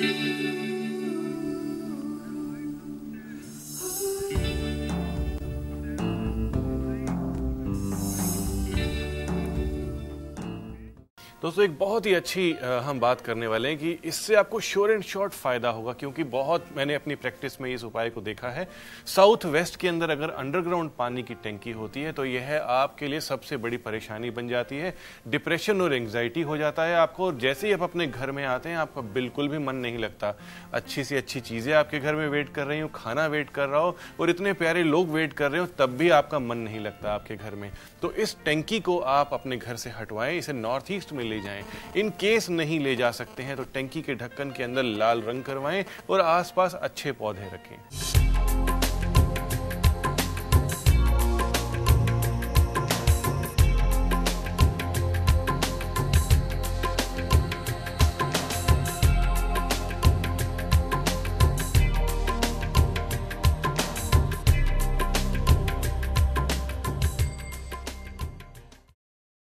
Thank you. दोस्तों, एक बहुत ही अच्छी हम बात करने वाले हैं कि इससे आपको श्योर एंड शॉर्ट फ़ायदा होगा, क्योंकि बहुत मैंने अपनी प्रैक्टिस में इस उपाय को देखा है। साउथ वेस्ट के अंदर अगर अंडरग्राउंड पानी की टंकी होती है तो यह आपके लिए सबसे बड़ी परेशानी बन जाती है। डिप्रेशन और एंग्जाइटी हो जाता है आपको, और जैसे ही आप अपने घर में आते हैं, आपका बिल्कुल भी मन नहीं लगता। अच्छी से अच्छी चीज़ें आपके घर में वेट कर रही हो, खाना वेट कर रहा हो, और इतने प्यारे लोग वेट कर रहे हो, तब भी आपका मन नहीं लगता आपके घर में। तो इस टंकी को आप अपने घर से हटवाएँ, इसे नॉर्थ ईस्ट में ले जाएँ। इन केस नहीं ले जा सकते हैं तो टंकी के ढक्कन के अंदर लाल रंग करवाएँ और आसपास अच्छे पौधे रखें।